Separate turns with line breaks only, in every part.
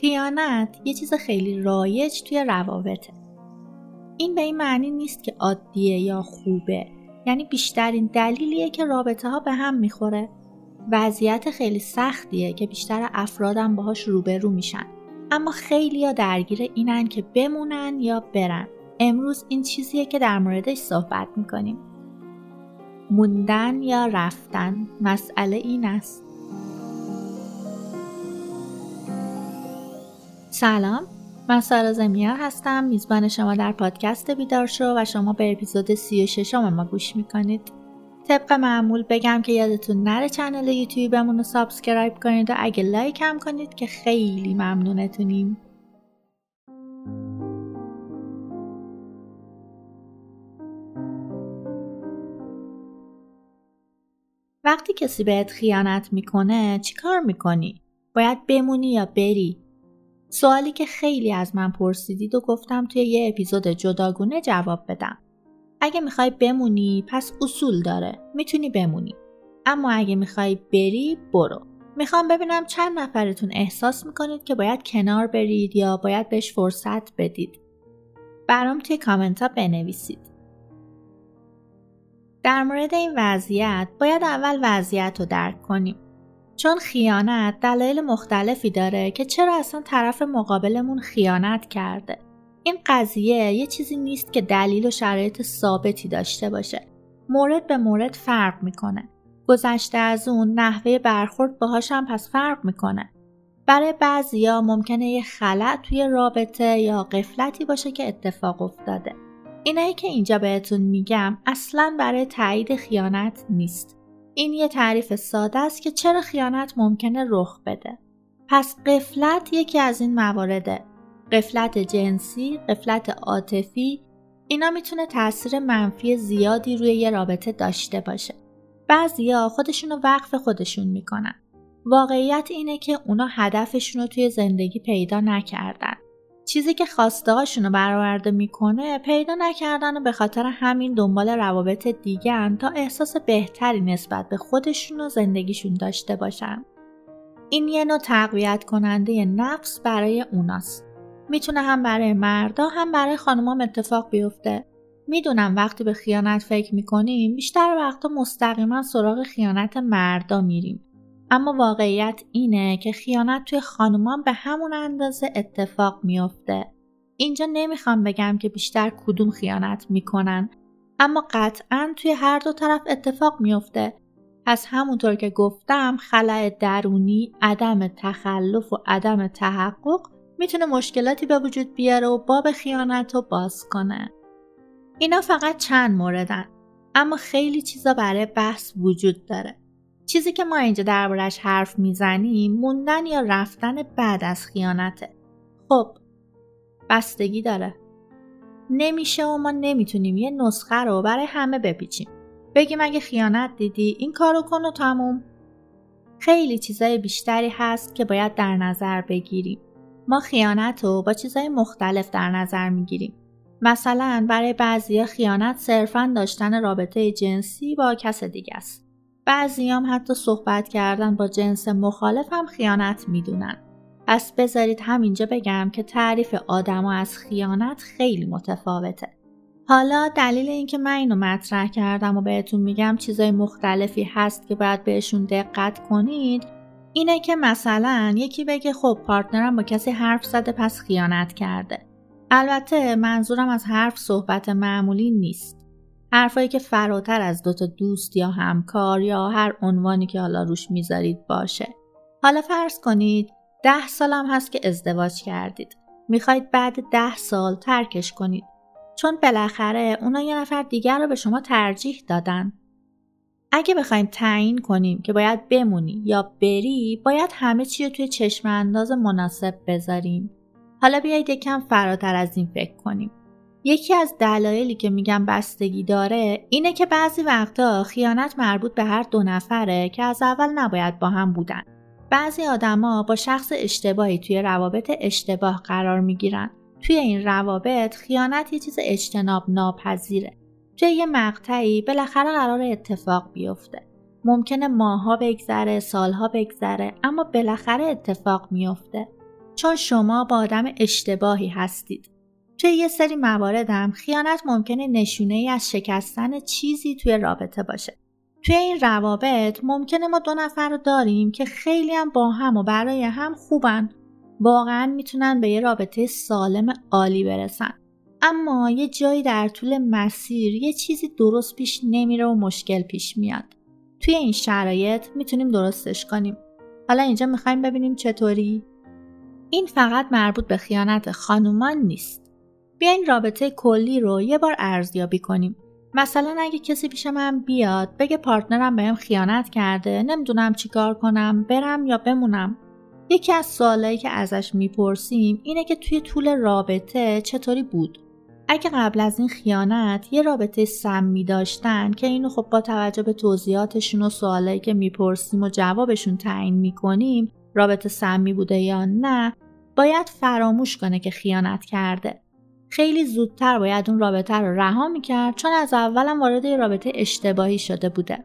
خیانت یه چیز خیلی رایج توی روابطه. این به این معنی نیست که عادیه یا خوبه. یعنی بیشترین دلیلیه که رابطه ها به هم می‌خوره. وضعیت خیلی سختیه که بیشتر افرادم باهاش روبرو میشن. اما خیلی ها درگیر اینن که بمونن یا برن. امروز این چیزیه که در موردش صحبت می‌کنیم. موندن یا رفتن مسئله این است. سلام من سارا زمیر هستم میزبان شما در پادکست بیدار شو و شما به اپیزود 36 ما گوش می‌کنید طبق معمول بگم که یادتون نره channel یوتیوبمون رو subscribe کنید و اگه like هم کنید که خیلی ممنونتونیم وقتی کسی بهت خیانت می‌کنه چیکار می‌کنی؟ باید بمونی یا بری؟ سوالی که خیلی از من پرسیدید و گفتم توی یه اپیزود جداگونه جواب بدم. اگه می‌خوای بمونی پس اصول داره. می‌تونی بمونی. اما اگه می‌خوای بری برو. می‌خوام ببینم چند نفرتون احساس می‌کنید که باید کنار برید یا باید بهش فرصت بدید. برام توی کامنت ها بنویسید. در مورد این وضعیت باید اول وضعیت رو درک کنیم. چون خیانت دلایل مختلفی داره که چرا اصلا طرف مقابلمون خیانت کرده. این قضیه یه چیزی نیست که دلیل و شرایط ثابتی داشته باشه. مورد به مورد فرق می‌کنه. گذشته از اون نحوه برخورد باهاش هم پس فرق می‌کنه. برای بعضیا ممکنه یه خلع توی رابطه یا قفلتی باشه که اتفاق افتاده. اینایی که اینجا بهتون میگم اصلا برای تایید خیانت نیست. این یه تعریف ساده است که چرا خیانت ممکنه رخ بده. پس قفلت یکی از این موارده. قفلت جنسی، قفلت عاطفی، اینا می‌تونه تاثیر منفی زیادی روی یه رابطه داشته باشه. بعضیا خودشونو وقف خودشون می‌کنن. واقعیت اینه که اونا هدفشون رو توی زندگی پیدا نکردن. چیزی که خواسته رو برآورده می‌کنه پیدا نکردن و به خاطر همین دنبال روابط دیگه تا احساس بهتری نسبت به خودشون و زندگیشون داشته باشن. این یه نوع تقویت کننده نفس برای اوناست. می‌تونه هم برای مردا هم برای خانمام اتفاق بیفته. می‌دونم وقتی به خیانت فکر می‌کنیم بیشتر وقتا مستقیما سراغ خیانت مردا میریم. اما واقعیت اینه که خیانت توی خانومان به همون اندازه اتفاق میافته. اینجا نمی‌خوام بگم که بیشتر کدوم خیانت می‌کنن اما قطعا توی هر دو طرف اتفاق میافته. پس همونطور که گفتم خلع درونی، عدم تخلف و عدم تحقق می‌تونه مشکلاتی به وجود بیاره و باب خیانت رو باز کنه. اینا فقط چند موردن اما خیلی چیزا برای بحث وجود داره. چیزی که ما اینجا دربارش حرف می‌زنیم موندن یا رفتن بعد از خیانته. خب بستگی داره. نمیشه و ما نمی‌تونیم یه نسخه رو برای همه بپیچیم. بگیم اگه خیانت دیدی این کارو کن و تموم. خیلی چیزای بیشتری هست که باید در نظر بگیریم. ما خیانت رو با چیزای مختلف در نظر می‌گیریم. مثلا برای بعضی خیانت صرفا داشتن رابطه جنسی با کس دیگه است. بعضیام حتی صحبت کردن با جنس مخالف هم خیانت می‌دونن. پس بذارید همینجا بگم که تعریف آدما از خیانت خیلی متفاوته. حالا دلیل اینکه من اینو مطرح کردم و بهتون میگم چیزای مختلفی هست که باید بهشون دقت کنید اینه که مثلا یکی بگه خب پارتنرم با کسی حرف زده پس خیانت کرده. البته منظورم از حرف صحبت معمولی نیست. حرفایی که فراتر از دوتا دوست یا همکار یا هر عنوانی که حالا روش می‌ذارید باشه. حالا فرض کنید ده سالم هست که ازدواج کردید. می‌خواید بعد ده سال ترکش کنید. چون بالاخره اونا یه نفر دیگر رو به شما ترجیح دادن. اگه بخوایم تعیین کنیم که باید بمونی یا بری باید همه چی رو توی چشم انداز مناسب بذاریم. حالا بیایید یکم فراتر از این فکر کنیم. یکی از دلایلی که میگم بستگی داره اینه که بعضی وقتا خیانت مربوط به هر دو نفره که از اول نباید با هم بودن. بعضی آدما با شخص اشتباهی توی روابط اشتباه قرار می‌گیرن. توی این روابط خیانت یه چیز اجتناب ناپذیره. توی یه مقطعی بالاخره قرار اتفاق بیفته. ممکنه ماها بگذره، سالها بگذره اما بالاخره اتفاق میفته. چون شما با آدم اشتباهی هستید. توی یه سری مواردم خیانت ممکنه نشونه ای از شکستن چیزی توی رابطه باشه. توی این روابط ممکنه ما دو نفر رو داریم که خیلی هم با هم و برای هم خوبن. واقعا می‌تونن به یه رابطه سالم عالی برسن. اما یه جایی در طول مسیر یه چیزی درست پیش نمیره و مشکل پیش میاد. توی این شرایط می‌تونیم درستش کنیم. حالا اینجا می‌خوایم ببینیم چطوری؟ این فقط مربوط به خیانت خانومان نیست. بیاین رابطه کلی رو یه بار ارزیابی کنیم. مثلا اگه کسی پیش من بیاد بگه پارتنرم بهم خیانت کرده نمی‌دونم چیکار کنم برم یا بمونم. یکی از سوالایی که ازش می‌پرسیم اینه که توی طول رابطه چطوری بود؟ اگه قبل از این خیانت یه رابطه سمی داشتن که اینو خب با توجه به توضیحاتشون و سوالایی که می‌پرسیم و جوابشون تعیین می‌کنیم رابطه سمی بوده یا نه باید فراموش کنه که خیانت کرده. خیلی زودتر باید اون رابطه رو رها می‌کرد چون از اولم وارد یه رابطه اشتباهی شده بوده.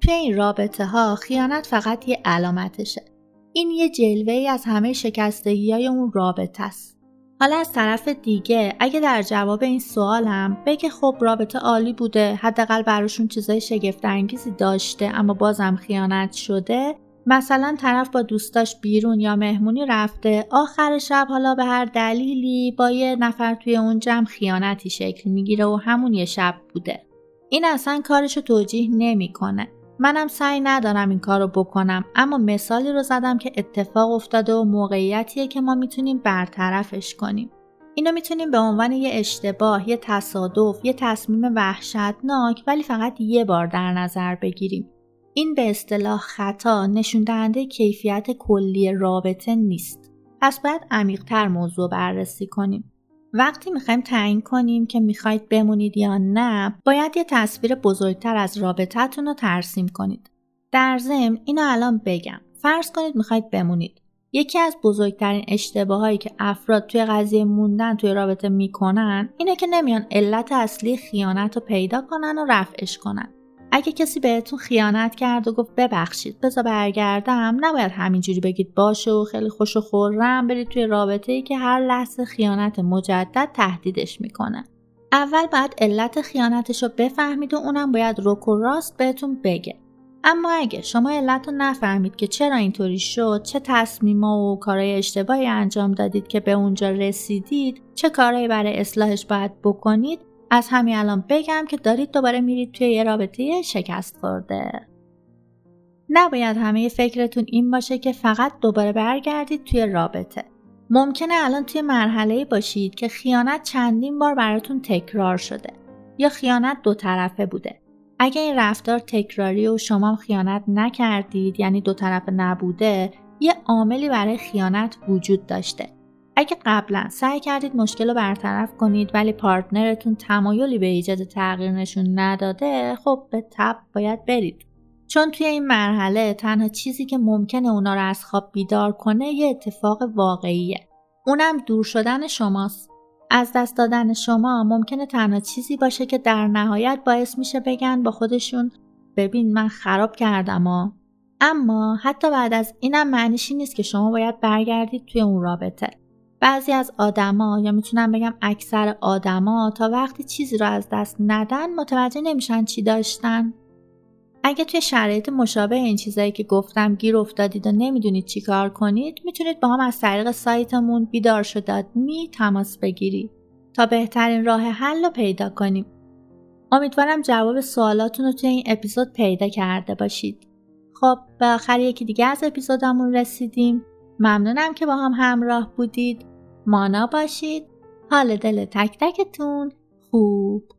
توی این رابطه ها خیانت فقط یه علامتشه. این یه جلوه ای از همه شکستگی های اون رابطه است. حالا از طرف دیگه اگه در جواب این سوالم بگه خب رابطه عالی بوده حداقل براشون چیزای شگفت انگیزی داشته اما بازم خیانت شده مثلا طرف با دوستاش بیرون یا مهمونی رفته آخر شب حالا به هر دلیلی با یه نفر توی اون جمع خیانتی شکل می‌گیره و همون یه شب بوده. این اصلا کارشو توجیه نمی‌کنه. منم سعی ندارم این کار رو بکنم اما مثالی رو زدم که اتفاق افتاده و موقعیتیه که ما می‌تونیم برطرفش کنیم. اینو می‌تونیم به عنوان یه اشتباه، یه تصادف، یه تصمیم وحشتناک ولی فقط یه بار در نظر بگیریم. این به اصطلاح خطا نشون دهنده کیفیت کلی رابطه نیست. پس باید عمیقتر موضوع بررسی کنیم. وقتی می‌خوایم تعیین کنیم که می‌خواید بمونید یا نه باید یه تصویر بزرگتر از رابطتون رو ترسیم کنید در ضمن اینو الان بگم فرض کنید می‌خواید بمونید یکی از بزرگترین اشتباهایی که افراد توی قضیه موندن توی رابطه می‌کنن اینه که نمیان علت اصلی خیانت رو پیدا کنن و رفعش کنن اگه کسی بهتون خیانت کرد و گفت ببخشید بذار برگردم نباید همینجوری بگید باشه و خیلی خوش و خورم برید توی رابطه ای که هر لحظه خیانت مجدد تهدیدش می‌کنه. اول باید علت خیانتش رو بفهمید و اونم باید رک و راست بهتون بگه. اما اگه شما علت رو نفهمید که چرا اینطوری شد چه تصمیما و کارهای اشتباهی انجام دادید که به اونجا رسیدید چه کارهایی برای اصلاحش باید بکنید از همین الان بگم که دارید دوباره میرید توی یه رابطه شکست خورده. نباید همه فکرتون این باشه که فقط دوباره برگردید توی رابطه. ممکنه الان توی مرحله باشید که خیانت چندین بار براتون تکرار شده یا خیانت دو طرفه بوده. اگه این رفتار تکراری و شما خیانت نکردید یعنی دو طرفه نبوده یه عاملی برای خیانت وجود داشته. اگه قبلا سعی کردید مشکل رو برطرف کنید ولی پارتنرتون تمایلی به ایجاد تغییر نشون نداده خب به تب باید برید. چون توی این مرحله تنها چیزی که ممکنه اونا رو از خواب بیدار کنه یه اتفاق واقعیه. اونم دور شدن شماست. از دست دادن شما ممکنه تنها چیزی باشه که در نهایت باعث میشه بگن با خودشون ببین من خراب کردم ها. اما حتی بعد از اینم معنیشی نیست که شما باید برگردید توی اون رابطه. بعضی از آدما یا می‌تونم بگم اکثر آدما تا وقتی چیزی رو از دست ندن متوجه نمیشن چی داشتن. اگه توی شرایط مشابه این چیزایی که گفتم گیر افتادید و نمی‌دونید چی کار کنید می‌تونید با هم از طریق سایتمون بیدار شداد می تماس بگیرید تا بهترین راه حل رو پیدا کنیم. امیدوارم جواب سوالاتون رو توی این اپیزود پیدا کرده باشید. خب به آخر یکی دیگه از اپیزودمون رسیدیم. ممنونم که با هم همراه بودید. مانا باشید. حال دل تک تکتون خوب.